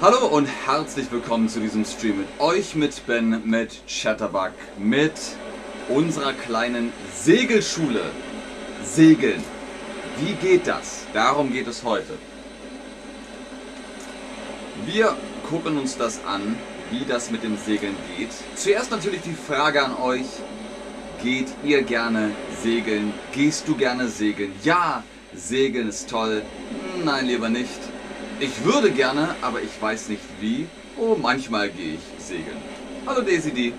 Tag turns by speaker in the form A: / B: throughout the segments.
A: Hallo und herzlich willkommen zu diesem Stream mit euch, mit Ben, mit Chatterbug, mit unserer kleinen Segelschule. Segeln. Wie geht das? Darum geht es heute. Wir gucken uns das an, wie das mit dem Segeln geht. Zuerst natürlich die Frage an euch. Geht ihr gerne segeln? Gehst du gerne segeln? Ja, segeln ist toll. Nein, lieber nicht. Ich würde gerne, aber ich weiß nicht wie. Oh, manchmal gehe ich segeln. Hallo Daisy D.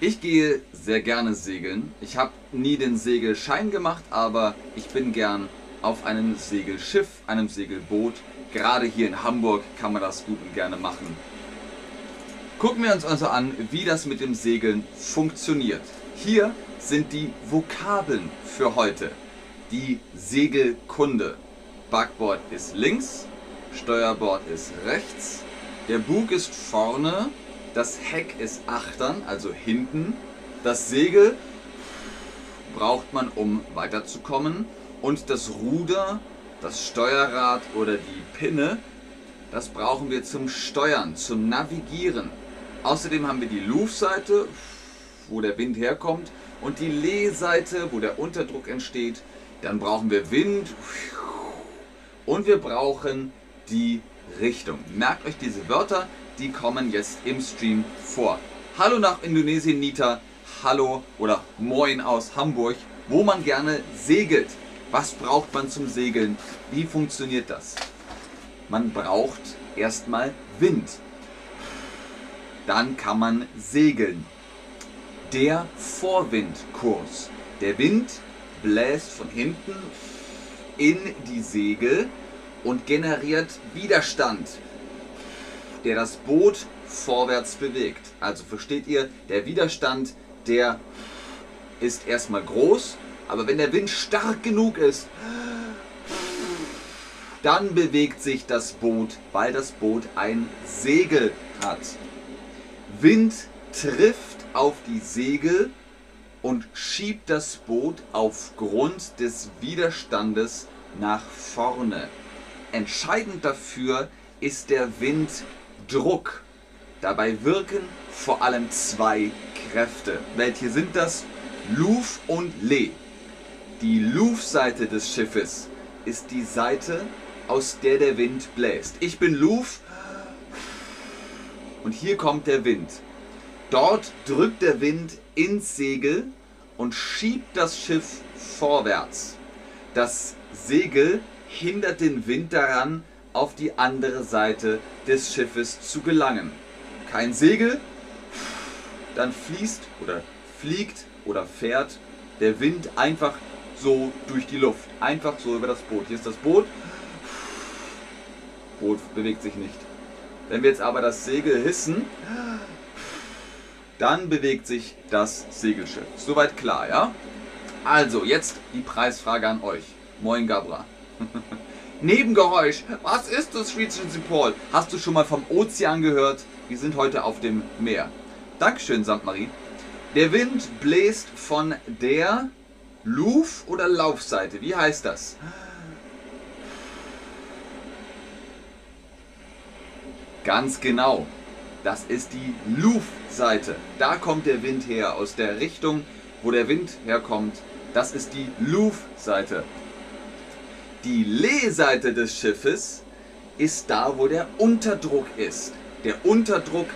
A: Ich gehe sehr gerne segeln. Ich habe nie den Segelschein gemacht, aber ich bin gern auf einem Segelschiff, einem Segelboot. Gerade hier in Hamburg kann man das gut und gerne machen. Gucken wir uns also an, wie das mit dem Segeln funktioniert. Hier sind die Vokabeln für heute. Die Segelkunde. Backbord ist links, Steuerbord ist rechts, der Bug ist vorne, das Heck ist achtern, also hinten. Das Segel braucht man, um weiterzukommen. Und das Ruder, das Steuerrad oder die Pinne, das brauchen wir zum Steuern, zum Navigieren. Außerdem haben wir die Luftseite, wo der Wind herkommt, und die Lehseite, wo der Unterdruck entsteht. Dann brauchen wir Wind und wir brauchen die Richtung. Merkt euch diese Wörter, die kommen jetzt im Stream vor. Hallo nach Indonesien, Nita. Hallo oder Moin aus Hamburg, wo man gerne segelt. Was braucht man zum Segeln? Wie funktioniert das? Man braucht erstmal Wind. Dann kann man segeln. Der Vorwindkurs. Der Wind bläst von hinten in die Segel und generiert Widerstand der das Boot vorwärts bewegt. Also versteht ihr, der Widerstand, der ist erstmal groß, aber wenn der Wind stark genug ist, dann bewegt sich das Boot, weil das Boot ein Segel hat. Wind trifft auf die Segel und schiebt das Boot aufgrund des Widerstandes nach vorne. Entscheidend dafür ist der Wind Druck. Dabei wirken vor allem zwei Kräfte. Welche sind das? Luf und Le. Die Luf-Seite des Schiffes ist die Seite, aus der der Wind bläst. Ich bin Luf und hier kommt der Wind. Dort drückt der Wind ins Segel und schiebt das Schiff vorwärts. Das Segel hindert den Wind daran, auf die andere Seite des Schiffes zu gelangen. Kein Segel, dann fließt oder fliegt oder fährt der Wind einfach so durch die Luft. Einfach so über das Boot. Hier ist das Boot. Boot bewegt sich nicht. Wenn wir jetzt aber das Segel hissen, dann bewegt sich das Segelschiff. Soweit klar, ja? Also, jetzt die Preisfrage an euch. Moin Gabra. Nebengeräusch. Was ist das, Schweizchen Paul? Hast du schon mal vom Ozean gehört? Wir sind heute auf dem Meer. Dankeschön, St. Marie. Der Wind bläst von der Luf- oder Laufseite. Wie heißt das? Ganz genau. Das ist die Luf-Seite. Da kommt der Wind her, aus der Richtung, wo der Wind herkommt. Das ist die Luf-Seite. Die Lehseite des Schiffes ist da, wo der Unterdruck ist. Der Unterdruck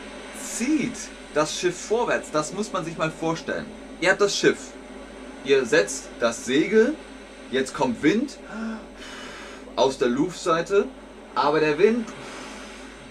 A: zieht das Schiff vorwärts. Das muss man sich mal vorstellen. Ihr habt das Schiff. Ihr setzt das Segel. Jetzt kommt Wind aus der Luftseite. Aber der Wind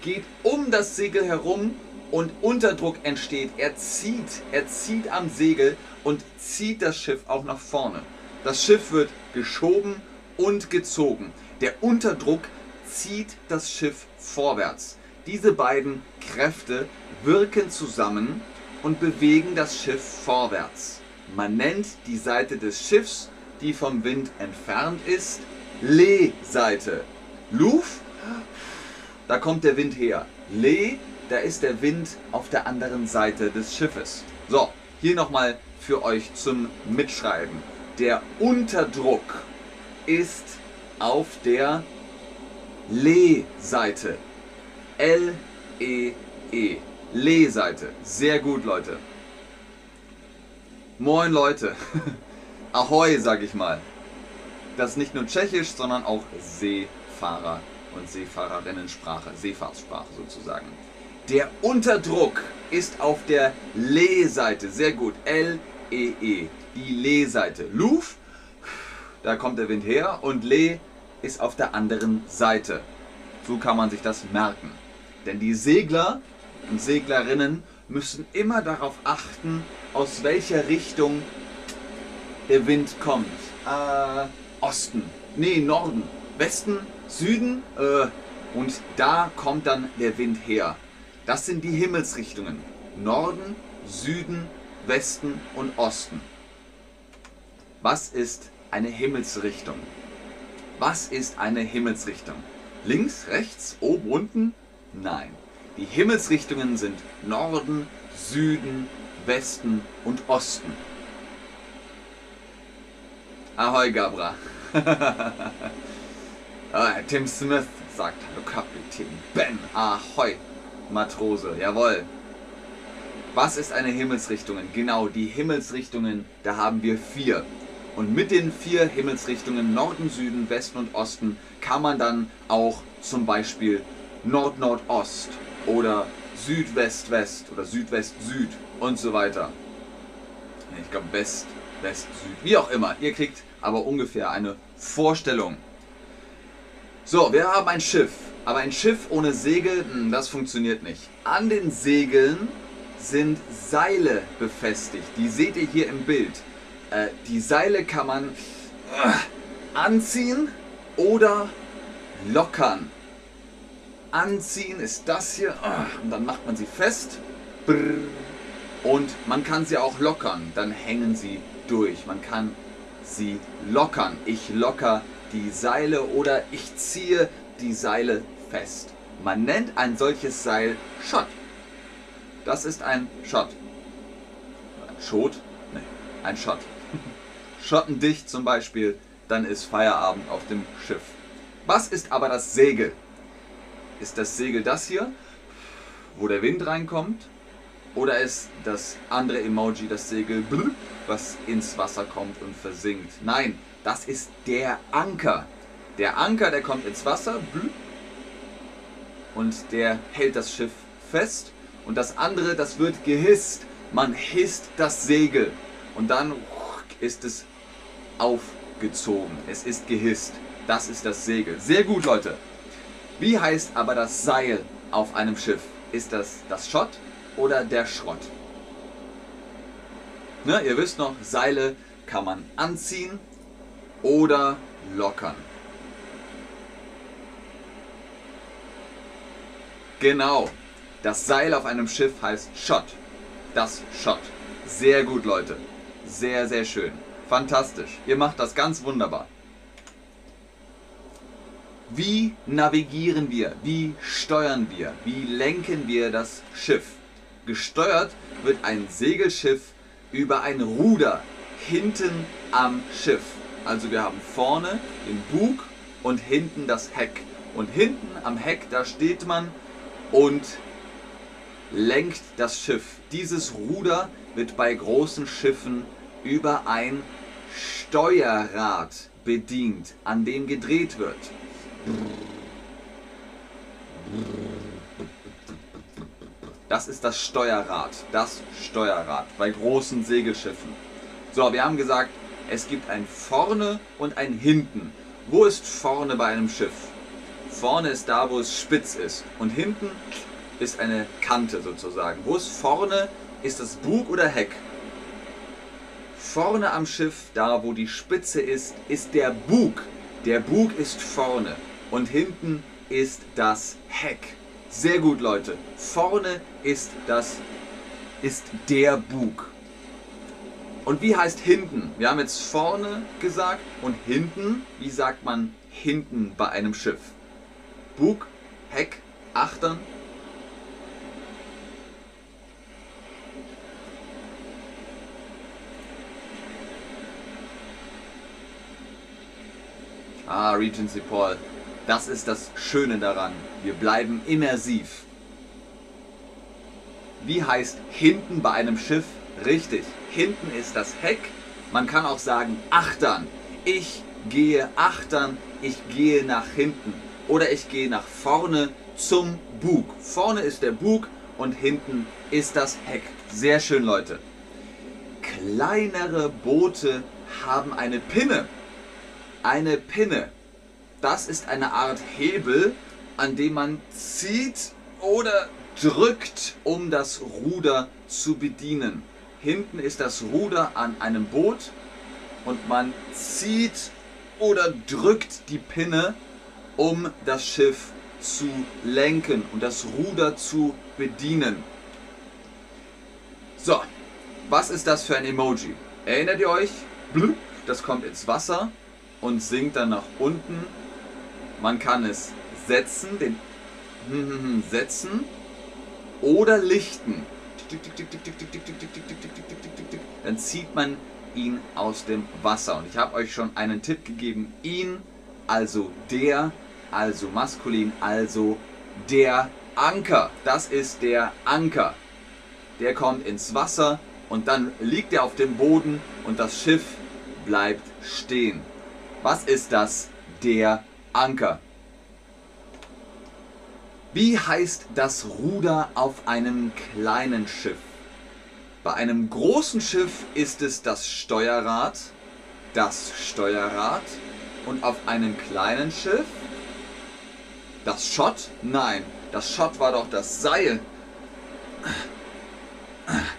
A: geht um das Segel herum und Unterdruck entsteht. Er zieht, er zieht am Segel und zieht das Schiff auch nach vorne. Das Schiff wird geschoben und gezogen. Der Unterdruck zieht das Schiff vorwärts. Diese beiden Kräfte wirken zusammen und bewegen das Schiff vorwärts. Man nennt die Seite des Schiffs, die vom Wind entfernt ist, Lee-Seite. Luf, da kommt der Wind her. Lee, da ist der Wind auf der anderen Seite des Schiffes. So, hier nochmal für euch zum Mitschreiben. Der Unterdruck ist auf der Le-Seite. L-E-E. Le-Seite. Sehr gut, Leute. Moin, Leute. Ahoi, sag ich mal. Das ist nicht nur Tschechisch, sondern auch Seefahrer und Seefahrerinnensprache, Seefahrtssprache sozusagen. Der Unterdruck ist auf der Le-Seite. Sehr gut. L-E-E. -E. Die Le-Seite. Luf, da kommt der Wind her und Le ist auf der anderen Seite. So kann man sich das merken. Denn die Segler und Seglerinnen müssen immer darauf achten, aus welcher Richtung der Wind kommt. Äh, Osten, nee, Norden, Westen, Süden äh, und da kommt dann der Wind her. Das sind die Himmelsrichtungen. Norden, Süden, Westen und Osten. Was ist eine Himmelsrichtung? Was ist eine Himmelsrichtung? Links, rechts, oben, unten? Nein. Die Himmelsrichtungen sind Norden, Süden, Westen und Osten. Ahoi, Gabra. ah, Tim Smith sagt Hallo Kapitän Ben. Ahoi, Matrose. Jawohl. Was ist eine Himmelsrichtung? Genau, die Himmelsrichtungen, da haben wir vier. Und mit den vier Himmelsrichtungen Norden, Süden, Westen und Osten kann man dann auch zum Beispiel Nord-Nordost oder Südwest-West oder Südwest-Süd und so weiter. Ich glaube West, West, Süd, wie auch immer. Ihr kriegt aber ungefähr eine Vorstellung. So, wir haben ein Schiff. Aber ein Schiff ohne Segel, hm, das funktioniert nicht. An den Segeln sind Seile befestigt. Die seht ihr hier im Bild. Äh, die Seile kann man äh, anziehen oder lockern anziehen ist das hier. Ah, und dann macht man sie fest. Und man kann sie auch lockern. Dann hängen sie durch. Man kann sie lockern. Ich locker die Seile oder ich ziehe die Seile fest. Man nennt ein solches Seil Schott. Das ist ein Schott. Ein Schot? Nee, ein Schott. Schottendicht zum Beispiel, dann ist Feierabend auf dem Schiff. Was ist aber das Segel? Ist das Segel das hier, wo der Wind reinkommt? Oder ist das andere Emoji das Segel, was ins Wasser kommt und versinkt? Nein, das ist der Anker. Der Anker, der kommt ins Wasser und der hält das Schiff fest. Und das andere, das wird gehisst. Man hisst das Segel und dann ist es aufgezogen. Es ist gehisst. Das ist das Segel. Sehr gut, Leute. Wie heißt aber das Seil auf einem Schiff? Ist das das Schott oder der Schrott? Ne, ihr wisst noch, Seile kann man anziehen oder lockern. Genau, das Seil auf einem Schiff heißt Schott. Das Schott. Sehr gut, Leute. Sehr, sehr schön. Fantastisch. Ihr macht das ganz wunderbar. Wie navigieren wir? Wie steuern wir? Wie lenken wir das Schiff? Gesteuert wird ein Segelschiff über ein Ruder hinten am Schiff. Also wir haben vorne den Bug und hinten das Heck. Und hinten am Heck, da steht man und lenkt das Schiff. Dieses Ruder wird bei großen Schiffen über ein Steuerrad bedient, an dem gedreht wird. Das ist das Steuerrad. Das Steuerrad bei großen Segelschiffen. So, wir haben gesagt, es gibt ein vorne und ein hinten. Wo ist vorne bei einem Schiff? Vorne ist da, wo es spitz ist. Und hinten ist eine Kante sozusagen. Wo ist vorne? Ist das Bug oder Heck? Vorne am Schiff, da wo die Spitze ist, ist der Bug. Der Bug ist vorne und hinten ist das Heck. Sehr gut, Leute. Vorne ist das ist der Bug. Und wie heißt hinten? Wir haben jetzt vorne gesagt und hinten. Wie sagt man hinten bei einem Schiff? Bug, Heck, Achtern. Ah, Regency Paul. Das ist das Schöne daran. Wir bleiben immersiv. Wie heißt hinten bei einem Schiff Richtig, hinten ist das Heck. Man kann auch sagen Achtern. Ich gehe achtern, ich gehe nach hinten. Oder ich gehe nach vorne zum Bug. Vorne ist der Bug und hinten ist das Heck. Sehr schön, Leute. Kleinere Boote haben eine Pinne. Eine Pinne. Das ist eine Art Hebel, an dem man zieht oder drückt, um das Ruder zu bedienen. Hinten ist das Ruder an einem Boot und man zieht oder drückt die Pinne, um das Schiff zu lenken und das Ruder zu bedienen. So, was ist das für ein Emoji? Erinnert ihr euch? Das kommt ins Wasser und sinkt dann nach unten. Man kann es setzen, den setzen oder lichten. Dann zieht man ihn aus dem Wasser. Und ich habe euch schon einen Tipp gegeben. Ihn, also der, also maskulin, also der Anker. Das ist der Anker. Der kommt ins Wasser und dann liegt er auf dem Boden und das Schiff bleibt stehen. Was ist das? Der Anker. Wie heißt das Ruder auf einem kleinen Schiff? Bei einem großen Schiff ist es das Steuerrad, das Steuerrad und auf einem kleinen Schiff das Schott? Nein, das Schott war doch das Seil.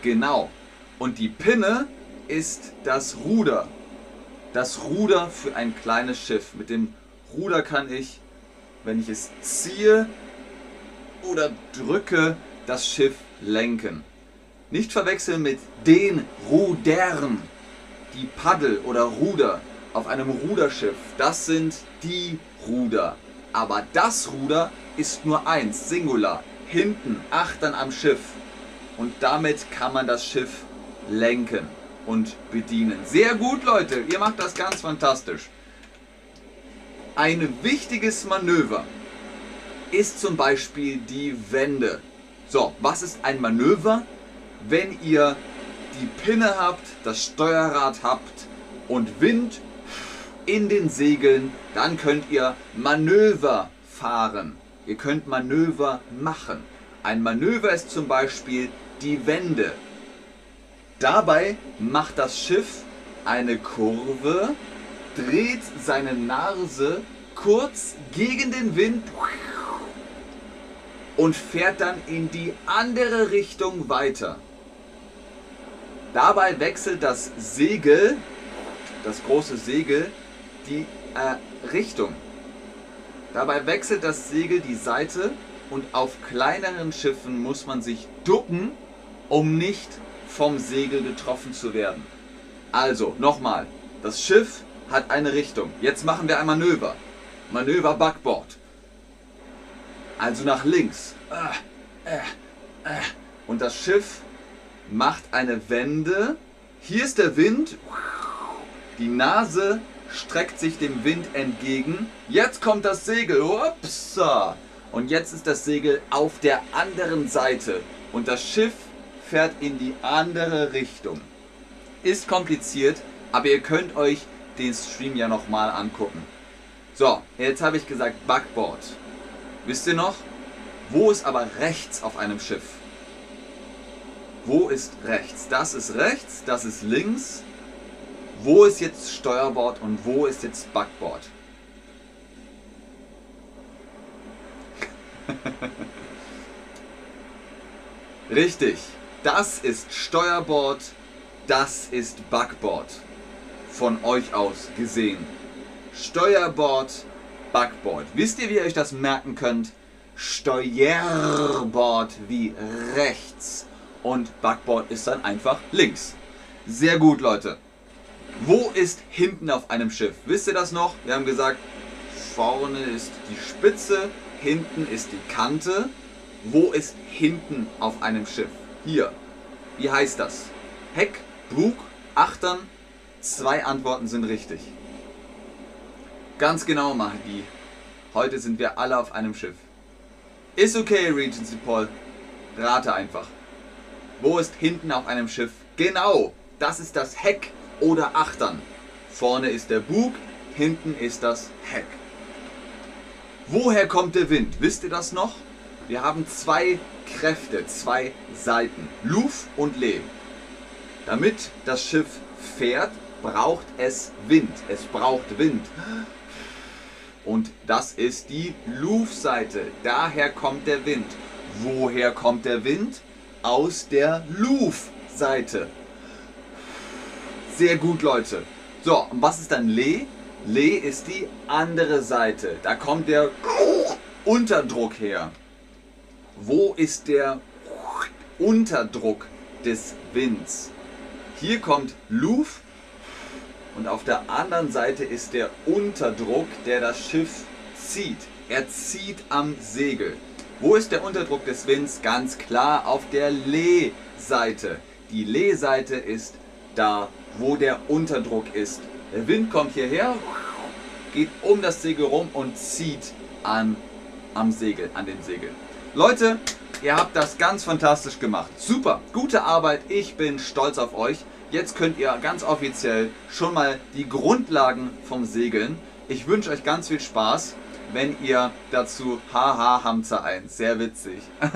A: Genau. Und die Pinne ist das Ruder. Das Ruder für ein kleines Schiff. Mit dem Ruder kann ich, wenn ich es ziehe, oder drücke das Schiff lenken. Nicht verwechseln mit den Rudern. Die Paddel oder Ruder auf einem Ruderschiff, das sind die Ruder. Aber das Ruder ist nur eins, Singular, hinten, achtern am Schiff. Und damit kann man das Schiff lenken und bedienen. Sehr gut, Leute, ihr macht das ganz fantastisch. Ein wichtiges Manöver ist zum Beispiel die Wende. So, was ist ein Manöver? Wenn ihr die Pinne habt, das Steuerrad habt und Wind in den Segeln, dann könnt ihr Manöver fahren. Ihr könnt Manöver machen. Ein Manöver ist zum Beispiel die Wende. Dabei macht das Schiff eine Kurve, dreht seine Nase kurz gegen den Wind und fährt dann in die andere Richtung weiter. Dabei wechselt das Segel, das große Segel, die äh, Richtung. Dabei wechselt das Segel die Seite und auf kleineren Schiffen muss man sich ducken, um nicht vom Segel getroffen zu werden. Also, nochmal, das Schiff hat eine Richtung. Jetzt machen wir ein Manöver. Manöver Backbord also nach links. Und das Schiff macht eine Wende. Hier ist der Wind. Die Nase streckt sich dem Wind entgegen. Jetzt kommt das Segel. Upsa. Und jetzt ist das Segel auf der anderen Seite. Und das Schiff fährt in die andere Richtung. Ist kompliziert, aber ihr könnt euch den Stream ja nochmal angucken. So, jetzt habe ich gesagt Backboard. Wisst ihr noch? Wo ist aber rechts auf einem Schiff? Wo ist rechts? Das ist rechts, das ist links. Wo ist jetzt Steuerbord und wo ist jetzt Backbord? Richtig, das ist Steuerbord, das ist Backbord. Von euch aus gesehen. Steuerbord, Backbord. Wisst ihr, wie ihr euch das merken könnt? Steuerbord wie rechts und Backbord ist dann einfach links. Sehr gut, Leute. Wo ist hinten auf einem Schiff? Wisst ihr das noch? Wir haben gesagt, vorne ist die Spitze, hinten ist die Kante. Wo ist hinten auf einem Schiff? Hier. Wie heißt das? Heck, Bug, Achtern? Zwei Antworten sind richtig. Ganz genau, Mahdi. Heute sind wir alle auf einem Schiff. Ist okay, Regency Paul. Rate einfach. Wo ist hinten auf einem Schiff? Genau, das ist das Heck oder Achtern. Vorne ist der Bug, hinten ist das Heck. Woher kommt der Wind? Wisst ihr das noch? Wir haben zwei Kräfte, zwei Seiten, Luf und Lee. Damit das Schiff fährt, braucht es Wind. Es braucht Wind. Und das ist die Luf-Seite. Daher kommt der Wind. Woher kommt der Wind? Aus der Luf-Seite. Sehr gut, Leute. So, und was ist dann Lee? Lee ist die andere Seite. Da kommt der Unterdruck her. Wo ist der Unterdruck des Winds? Hier kommt Luft und auf der anderen Seite ist der Unterdruck, der das Schiff zieht. Er zieht am Segel. Wo ist der Unterdruck des Winds? Ganz klar auf der Lee-Seite. Die Lee-Seite ist da, wo der Unterdruck ist. Der Wind kommt hierher, geht um das Segel rum und zieht an, am Segel, an den Segel. Leute, ihr habt das ganz fantastisch gemacht. Super, gute Arbeit. Ich bin stolz auf euch. Jetzt könnt ihr ganz offiziell schon mal die Grundlagen vom Segeln. Ich wünsche euch ganz viel Spaß, wenn ihr dazu Haha Hamza 1. Sehr witzig.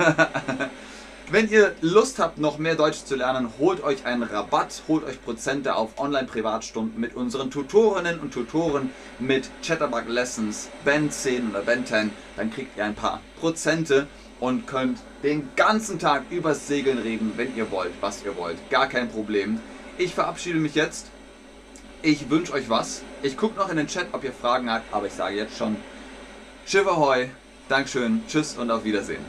A: Wenn ihr Lust habt, noch mehr Deutsch zu lernen, holt euch einen Rabatt, holt euch Prozente auf Online-Privatstunden mit unseren Tutorinnen und Tutoren mit Chatterbug Lessons, Ben 10 oder Ben 10. Dann kriegt ihr ein paar Prozente und könnt den ganzen Tag übers Segeln reden, wenn ihr wollt, was ihr wollt. Gar kein Problem. Ich verabschiede mich jetzt. Ich wünsche euch was. Ich gucke noch in den Chat, ob ihr Fragen habt, aber ich sage jetzt schon Schiff Ahoy, Dankeschön, Tschüss und auf Wiedersehen.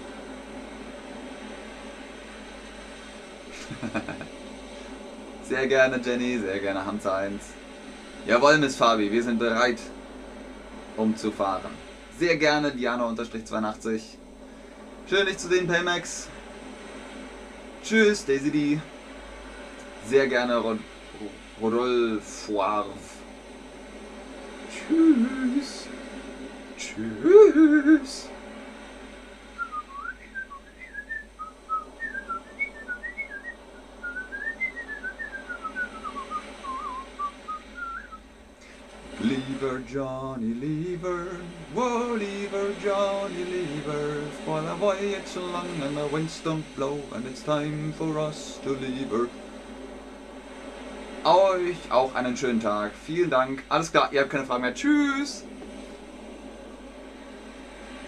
A: sehr gerne, Jenny, sehr gerne, Hamza 1. Jawohl, Miss Fabi, wir sind bereit, um zu fahren. Sehr gerne, Diana-82. Schön, dich zu sehen, Paymax. Tschüss, Daisy D. Sehr gerne, Rod Rodolphe. Tschüss. Tschüss. Lever, Johnny, lever, whoa, lever, Johnny, lever, for the voyage long and the winds don't blow and it's time for us to lever. Euch auch einen schönen Tag. Vielen Dank. Alles klar, ihr habt keine Fragen mehr. Tschüss.